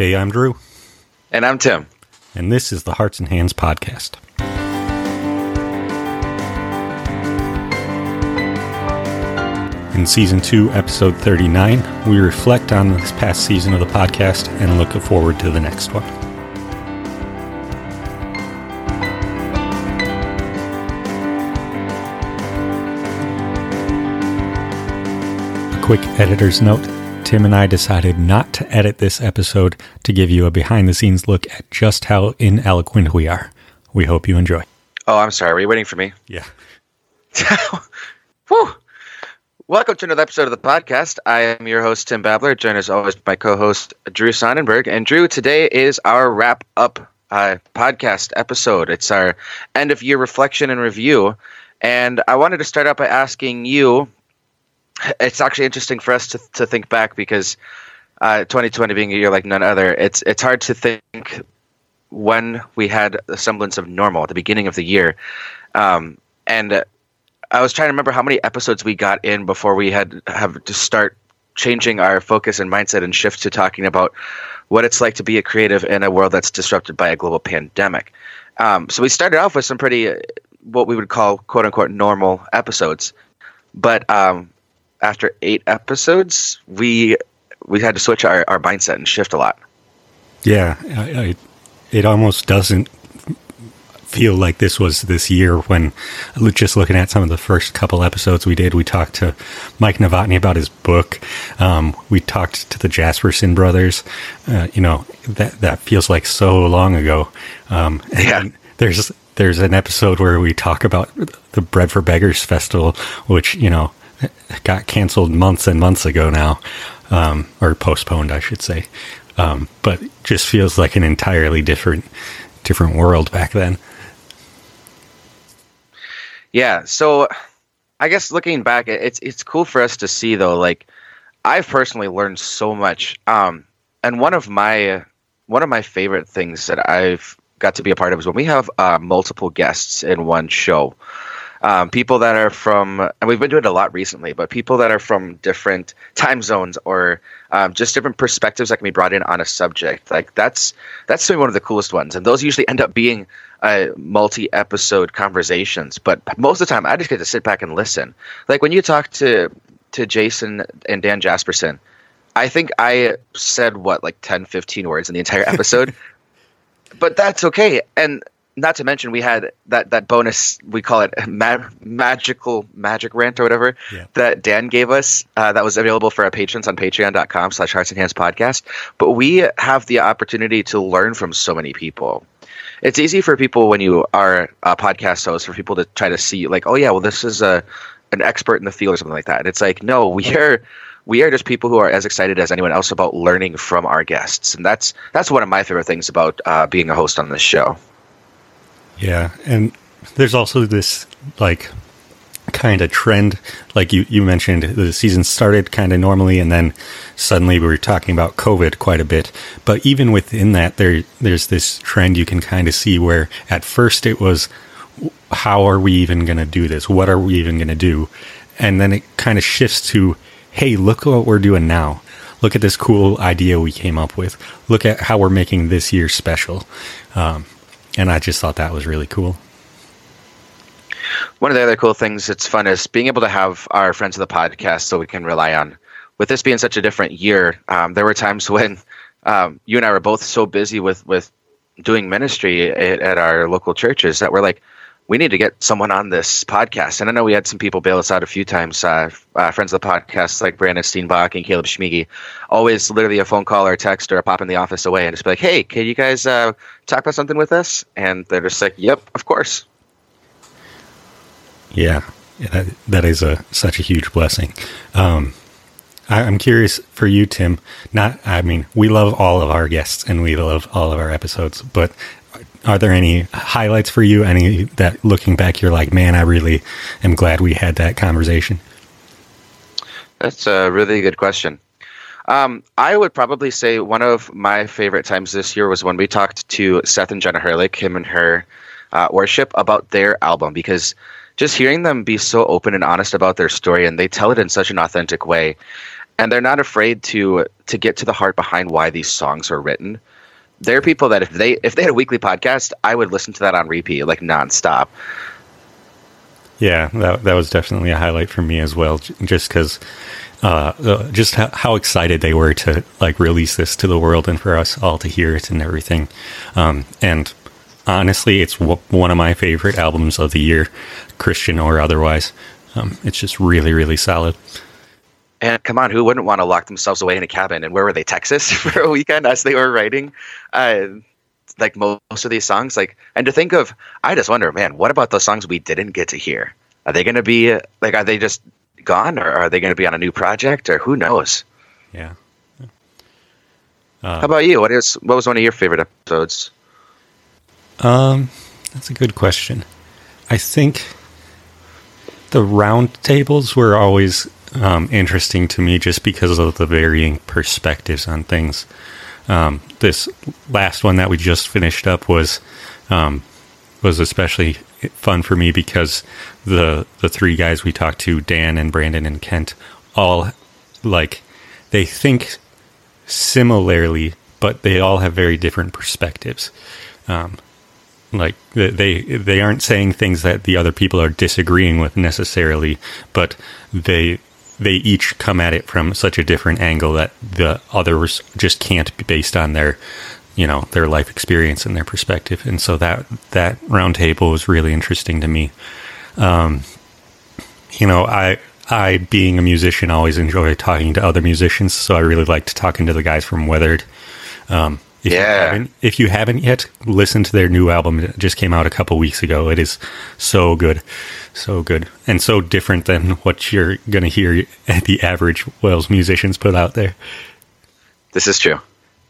Hey, I'm Drew. And I'm Tim. And this is the Hearts and Hands Podcast. In Season 2, Episode 39, we reflect on this past season of the podcast and look forward to the next one. A quick editor's note Tim and I decided not to edit this episode to give you a behind the scenes look at just how ineloquent we are. We hope you enjoy. Oh, I'm sorry. Were you waiting for me? Yeah. Whew. Welcome to another episode of the podcast. I am your host, Tim Babler, joined as always by my co host, Drew Sonnenberg. And Drew, today is our wrap up uh, podcast episode. It's our end of year reflection and review. And I wanted to start out by asking you it's actually interesting for us to, to think back because uh, 2020 being a year like none other, it's it's hard to think when we had a semblance of normal at the beginning of the year. Um, and I was trying to remember how many episodes we got in before we had have to start changing our focus and mindset and shift to talking about what it's like to be a creative in a world that's disrupted by a global pandemic. Um, so we started off with some pretty uh, what we would call quote unquote normal episodes, but um, after eight episodes, we we had to switch our, our mindset and shift a lot. Yeah, I, I, it almost doesn't feel like this was this year when just looking at some of the first couple episodes we did, we talked to Mike Novotny about his book. Um, we talked to the Jasperson brothers. Uh, you know, that, that feels like so long ago. Um, yeah. there's, there's an episode where we talk about the Bread for Beggars festival, which, you know, got canceled months and months ago now, um, or postponed, I should say. Um, but just feels like an entirely different different world back then. Yeah, so I guess looking back, it's it's cool for us to see though. Like, I've personally learned so much, um, and one of my one of my favorite things that I've got to be a part of is when we have uh, multiple guests in one show um, people that are from, and we've been doing it a lot recently, but people that are from different time zones or um, just different perspectives that can be brought in on a subject. Like that's that's one of the coolest ones, and those usually end up being uh, multi-episode conversations. But most of the time, I just get to sit back and listen. Like when you talk to to Jason and Dan Jasperson, I think I said what like 10, 15 words in the entire episode. but that's okay. And not to mention we had that that bonus we call it ma- magical magic rant or whatever yeah. that dan gave us uh, that was available for our patrons on patreon.com slash hearts and hands podcast. But we have the opportunity to learn from so many people. It's easy for people when you are a podcast host for people to try to see like oh yeah well this is a an expert in the field or something like that. And it's like no we are we are just people who are as excited as anyone else about learning from our guests. And that's that's one of my favorite things about uh, being a host on this show yeah, and there's also this like kind of trend like you, you mentioned the season started kind of normally and then suddenly we were talking about covid quite a bit. But even within that there there's this trend you can kind of see where at first it was how are we even going to do this? What are we even going to do? And then it kind of shifts to hey look what we're doing now. Look at this cool idea we came up with. Look at how we're making this year special. Um, and I just thought that was really cool. One of the other cool things that's fun is being able to have our friends of the podcast so we can rely on. With this being such a different year, um, there were times when um, you and I were both so busy with with doing ministry at, at our local churches that we're like, we need to get someone on this podcast. And I know we had some people bail us out a few times. Uh, uh, friends of the podcast like Brandon Steenbach and Caleb Schmigi, always literally a phone call or a text or a pop in the office away and just be like, "Hey, can you guys uh, talk about something with us?" And they're just like, "Yep, of course." Yeah, that, that is a such a huge blessing. Um, I, I'm curious for you, Tim. Not, I mean, we love all of our guests and we love all of our episodes, but are there any highlights for you? Any that looking back, you're like, man, I really am glad we had that conversation. That's a really good question. Um, I would probably say one of my favorite times this year was when we talked to Seth and Jenna Hurlick, him and her uh, worship, about their album because just hearing them be so open and honest about their story and they tell it in such an authentic way and they're not afraid to to get to the heart behind why these songs are written. There are people that if they if they had a weekly podcast, I would listen to that on repeat like nonstop. Yeah, that that was definitely a highlight for me as well, just because uh, uh, just how, how, excited they were to like release this to the world and for us all to hear it and everything. Um, and honestly, it's w- one of my favorite albums of the year, Christian or otherwise. Um, it's just really, really solid. And come on, who wouldn't want to lock themselves away in a cabin? And where were they? Texas for a weekend as they were writing, uh, like most of these songs. Like, and to think of, I just wonder, man, what about those songs we didn't get to hear? Are they going to be like? Are they just gone, or are they going to be on a new project, or who knows? Yeah. Uh, How about you? What is what was one of your favorite episodes? Um, that's a good question. I think the round tables were always um, interesting to me just because of the varying perspectives on things. Um, this last one that we just finished up was um, was especially fun for me because the the three guys we talked to, Dan and Brandon and Kent, all like they think similarly, but they all have very different perspectives. Um, like they they aren't saying things that the other people are disagreeing with necessarily, but they they each come at it from such a different angle that the others just can't be based on their you know their life experience and their perspective. And so that that roundtable was really interesting to me. Um, you know i i being a musician always enjoy talking to other musicians. So i really liked talking to the guys from weathered. Um, if yeah. You if you haven't yet, listen to their new album. It just came out a couple weeks ago. It is so good, so good, and so different than what you're going to hear the average WELS musicians put out there. This is true.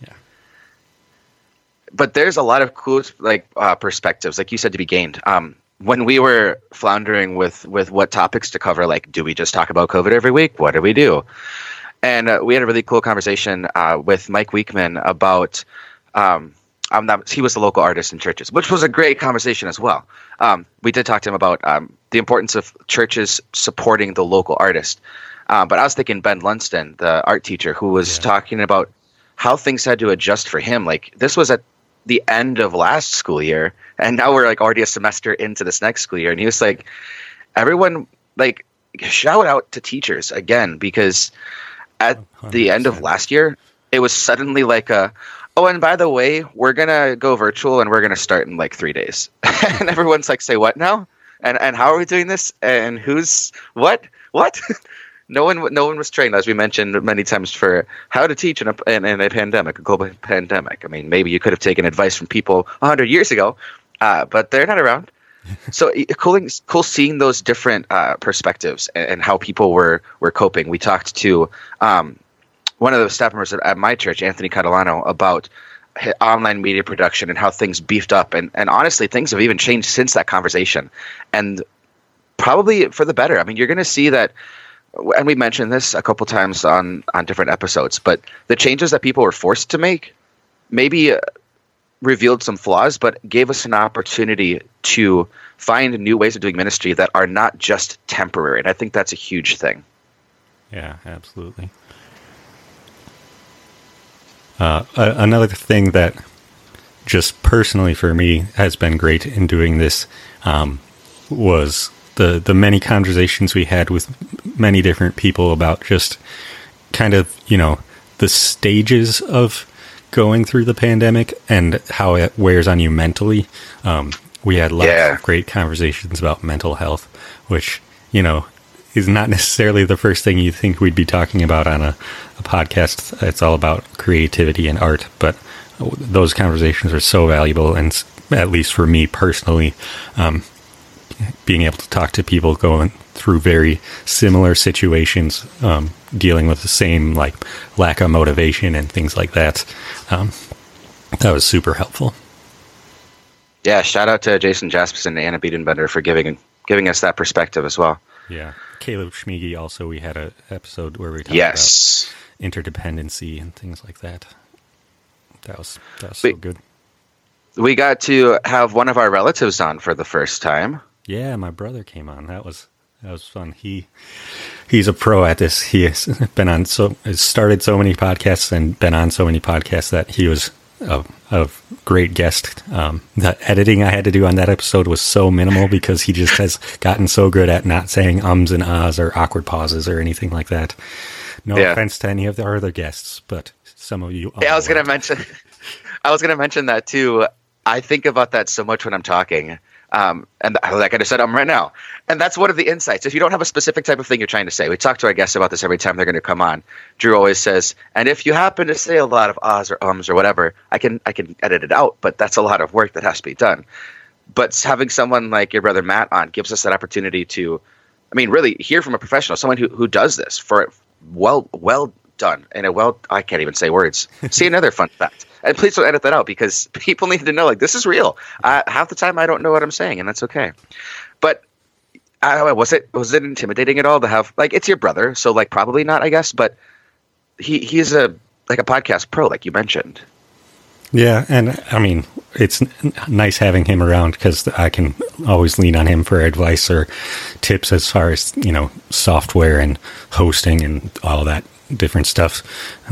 Yeah. But there's a lot of cool like uh, perspectives, like you said, to be gained. Um, when we were floundering with with what topics to cover, like, do we just talk about COVID every week? What do we do? And uh, we had a really cool conversation uh, with Mike Weekman about. Um, he was the local artist in churches, which was a great conversation as well. Um, we did talk to him about um, the importance of churches supporting the local artist. Uh, but I was thinking Ben Lunston, the art teacher, who was yeah. talking about how things had to adjust for him. Like this was at the end of last school year, and now we're like already a semester into this next school year. And he was like, everyone like shout out to teachers again because at 100%. the end of last year, it was suddenly like a, oh, and by the way, we're gonna go virtual and we're gonna start in like three days, and everyone's like, say what now? And and how are we doing this? And who's what? What? no one no one was trained, as we mentioned many times, for how to teach in a in, in a pandemic, a global pandemic. I mean, maybe you could have taken advice from people hundred years ago, uh, but they're not around. So cool, cool seeing those different uh, perspectives and, and, how people were were coping. We talked to um, one of the staff members at, my church, Anthony Catalano, about online media production and how things beefed up. And and honestly, things have even changed since that conversation, and probably for the better. I mean, you're going to see that. And we mentioned this a couple times on on different episodes, but the changes that people were forced to make maybe revealed some flaws, but gave us an opportunity to find new ways of doing ministry that are not just temporary. And I think that's a huge thing. Yeah, absolutely. Uh, another thing that just personally for me has been great in doing this um, was the the many conversations we had with many different people about just kind of you know the stages of going through the pandemic and how it wears on you mentally. Um, we had lots yeah. of great conversations about mental health, which, you know, is not necessarily the first thing you think we'd be talking about on a, a podcast. It's all about creativity and art, but those conversations are so valuable. And at least for me personally, um, being able to talk to people going through very similar situations, um, dealing with the same like lack of motivation and things like that. Um, that was super helpful. Yeah, shout out to Jason Jaspis and Anna Biedenbender for giving giving us that perspective as well. Yeah, Caleb Schmiege also. We had an episode where we talked yes. about interdependency and things like that. That was that was so good. We got to have one of our relatives on for the first time. Yeah, my brother came on. That was that was fun. He he's a pro at this. He has been on so has started so many podcasts and been on so many podcasts that he was a, a great guest. Um, the editing I had to do on that episode was so minimal because he just has gotten so good at not saying ums and ahs or awkward pauses or anything like that. No Yeah. offense to any of the other guests, but some of you. Yeah, I was gonna mention. I was gonna mention that too. I think about that so much when I'm talking. Um, and like I just said, I'm right now. And that's one of the insights. If you don't have a specific type of thing you're trying to say, we talk to our guests about this every time they're going to come on. Drew always says, and if you happen to say a lot of ahs or ums or whatever, I can I can edit it out, but that's a lot of work that has to be done. But having someone like your brother Matt on gives us that opportunity to, I mean, really hear from a professional, someone who, who does this for well well done and a well I can't even say words. See another fun fact, and please don't edit that out because people need to know like this is real. Uh, half the time I don't know what I'm saying, and that's okay. But uh, was it was it intimidating at all to have like it's your brother, so like probably not, I guess. But he he's a like a podcast pro, like you mentioned. Yeah, and I mean, it's nice having him around because I can always lean on him for advice or tips as far as you know software and hosting and all that different stuff.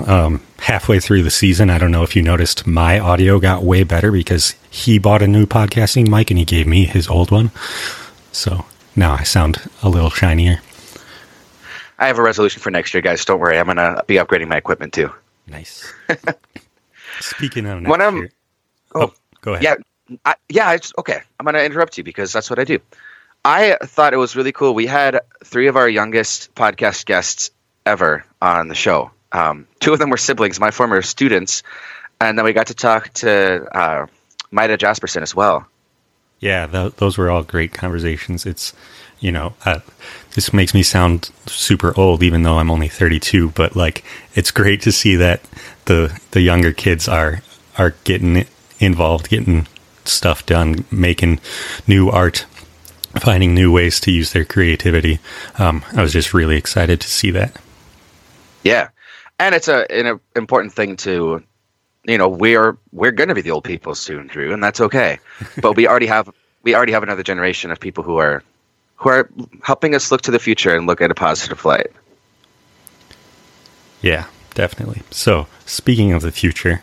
Um, halfway through the season, I don't know if you noticed, my audio got way better because he bought a new podcasting mic and he gave me his old one. So now I sound a little shinier. I have a resolution for next year, guys. Don't worry, I'm gonna be upgrading my equipment too. Nice. Speaking of next When I'm- year, oh, oh, go ahead. Yeah, I, yeah. It's okay. I'm gonna interrupt you because that's what I do. I thought it was really cool. We had three of our youngest podcast guests ever on the show. Um, two of them were siblings, my former students, and then we got to talk to uh, Maida Jasperson as well. Yeah, th- those were all great conversations. It's, you know, uh, this makes me sound super old, even though I'm only 32. But like, it's great to see that the the younger kids are are getting involved, getting stuff done, making new art, finding new ways to use their creativity. Um, I was just really excited to see that. Yeah, and it's a an important thing to, you know, we're we're going to be the old people soon, Drew, and that's okay. but we already have we already have another generation of people who are who are helping us look to the future and look at a positive light. Yeah, definitely. So, speaking of the future,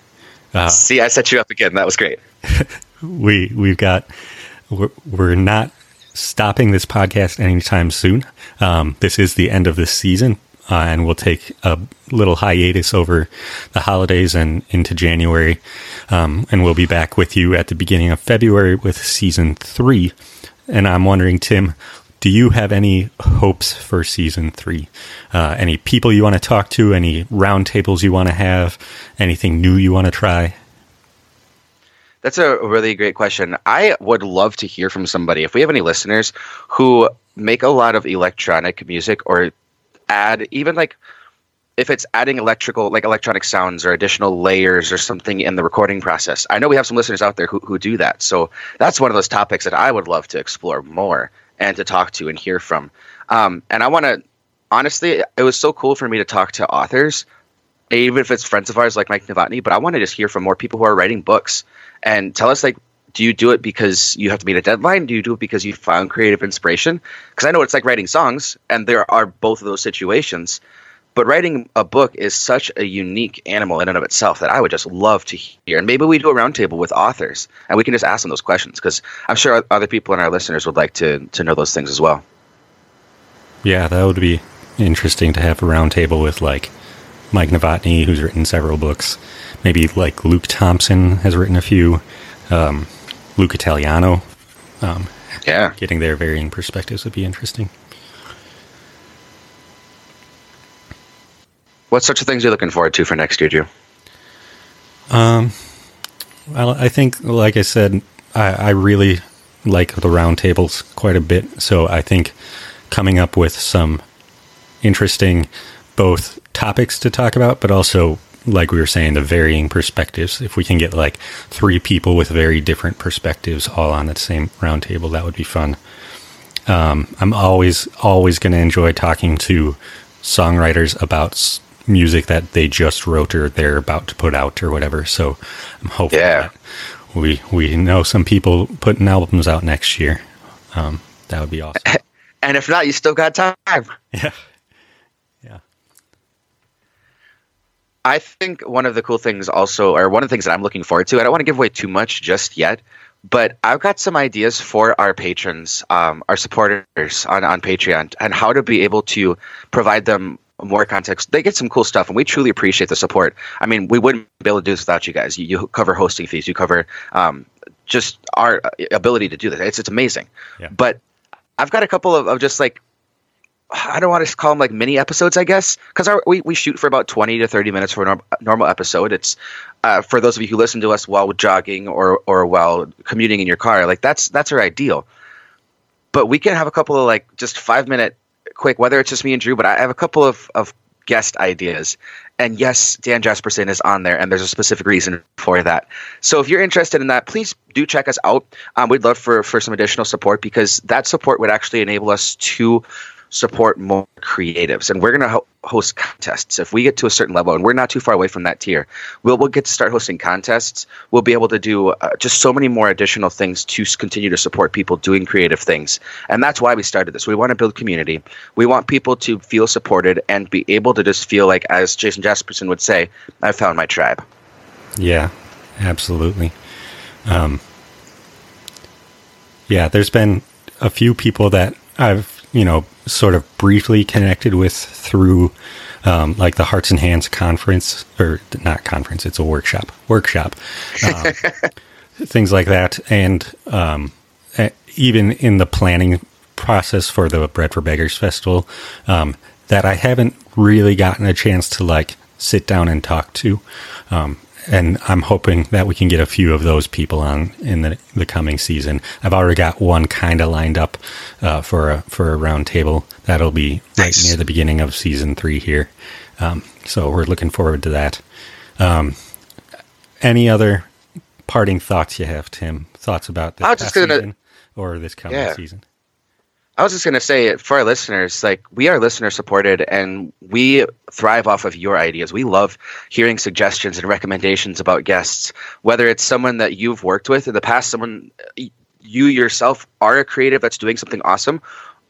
uh, See, I set you up again. That was great. we we've got we're, we're not stopping this podcast anytime soon. Um, this is the end of this season, uh, and we'll take a little hiatus over the holidays and into January, um, and we'll be back with you at the beginning of February with season three. And I'm wondering, Tim, do you have any hopes for season three? Uh, any people you want to talk to? Any roundtables you want to have? Anything new you want to try? That's a really great question. I would love to hear from somebody. If we have any listeners who make a lot of electronic music or add even like if it's adding electrical like electronic sounds or additional layers or something in the recording process. I know we have some listeners out there who, who do that. So that's one of those topics that I would love to explore more and to talk to and hear from. Um, and I want to honestly, it was so cool for me to talk to authors even if it's friends of ours like Mike Novotny, but I want to just hear from more people who are writing books and tell us like, do you do it because you have to meet a deadline? Do you do it because you found creative inspiration? Because I know it's like writing songs, and there are both of those situations. But writing a book is such a unique animal in and of itself that I would just love to hear. And maybe we do a roundtable with authors, and we can just ask them those questions because I'm sure other people and our listeners would like to to know those things as well. Yeah, that would be interesting to have a roundtable with like Mike Novotny, who's written several books. Maybe like Luke Thompson has written a few. Um, Luke Italiano. Um, Yeah. getting their varying perspectives would be interesting. What sorts of things are you looking forward to for next year, Drew? Um, well, I think, like I said, I, I really like the roundtables quite a bit. So I think coming up with some interesting both topics to talk about, but also, like we were saying, the varying perspectives. If we can get like three people with very different perspectives all on the same roundtable, that would be fun. Um, I'm always, always going to enjoy talking to songwriters about s- music that they just wrote or they're about to put out or whatever. So I'm hoping Yeah. that we we know some people putting albums out next year. Um, that would be awesome. And if not, you still got time. yeah, I think one of the cool things also, or one of the things that I'm looking forward to, I don't want to give away too much just yet, but I've got some ideas for our patrons, um, our supporters on, on Patreon, and how to be able to provide them more context. They get some cool stuff, and we truly appreciate the support. I mean, we wouldn't be able to do this without you guys. You, you cover hosting fees, you cover um, just our ability to do this. It's, it's amazing. Yeah. But I've got a couple of, of just like I don't want to call them like mini episodes, I guess, because we, we shoot for about 20 to 30 minutes for a norm, normal episode. It's uh, for those of you who listen to us while jogging or, or while commuting in your car, like that's, that's our ideal. But we can have a couple of like just five minute quick, whether it's just me and Drew, but I have a couple of, of guest ideas. And yes, Dan Jasperson is on there, and there's a specific reason for that. So if you're interested in that, please do check us out. Um, we'd love for, for some additional support because that support would actually enable us to support more creatives. And we're going to ho- host contests. If we get to a certain level, and we're not too far away from that tier, we'll, we'll get to start hosting contests. We'll be able to do uh, just so many more additional things to continue to support people doing creative things. And that's why we started this. We want to build community. We want people to feel supported and be able to just feel like, as Jason Jasperson would say, I found my tribe. Yeah, absolutely. Um, yeah, there's been a few people that I've you know, sort of briefly connected with through um, like the Hearts and Hands conference, or not conference, it's a workshop, workshop, um, things like that. And um, even in the planning process for the Bread for Beggars Festival, um, that I haven't really gotten a chance to like sit down and talk to. Um, and I'm hoping that we can get a few of those people on in the, the coming season. I've already got one kind of lined up uh, for a for a roundtable that'll be right near the beginning of season three here. Um, so we're looking forward to that. Um, any other parting thoughts you have, Tim? Thoughts about this past gonna, season or this coming yeah. season? I was just going to say for our listeners, like we are listener supported and we thrive off of your ideas. We love hearing suggestions and recommendations about guests, whether it's someone that you've worked with in the past, someone you yourself are a creative that's doing something awesome,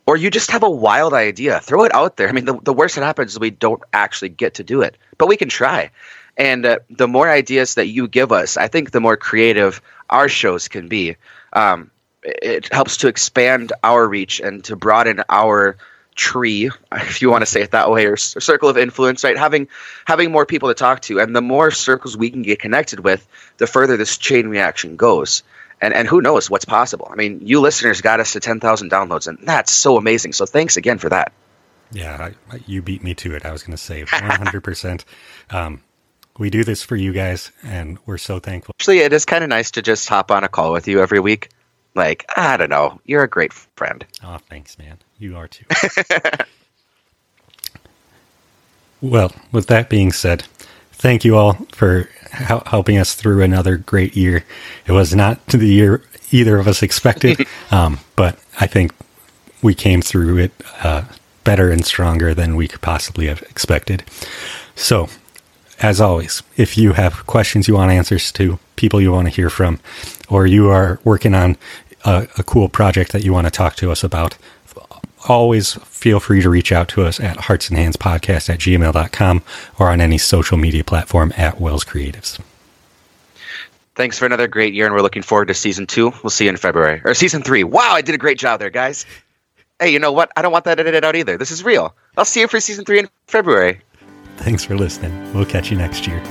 or you just have a wild idea. Throw it out there. I mean, the, the worst that happens is we don't actually get to do it, but we can try. And uh, the more ideas that you give us, I think the more creative our shows can be. Um, it helps to expand our reach and to broaden our tree, if you want to say it that way, or circle of influence, right? Having having more people to talk to, and the more circles we can get connected with, the further this chain reaction goes. And and who knows what's possible? I mean, you listeners got us to ten thousand downloads, and that's so amazing. So thanks again for that. Yeah, I, you beat me to it. I was going to say one hundred percent. Um, we do this for you guys, and we're so thankful. Actually, it is kind of nice to just hop on a call with you every week like, I don't know. You're a great friend. Oh, thanks, man. You are too. well, with that being said, thank you all for helping us through another great year. It was not the year either of us expected, um, but I think we came through it uh, better and stronger than we could possibly have expected. So, as always, if you have questions you want answers to, people you want to hear from, or you are working on a, a cool project that you want to talk to us about, always feel free to reach out to us at hearts and hands podcast at gmail.com or on any social media platform at Wells Creatives. Thanks for another great year, and we're looking forward to season two. We'll see you in February. Or season three. Wow, I did a great job there, guys. Hey, you know what? I don't want that edited out either. This is real. I'll see you for season three in February. Thanks for listening. We'll catch you next year.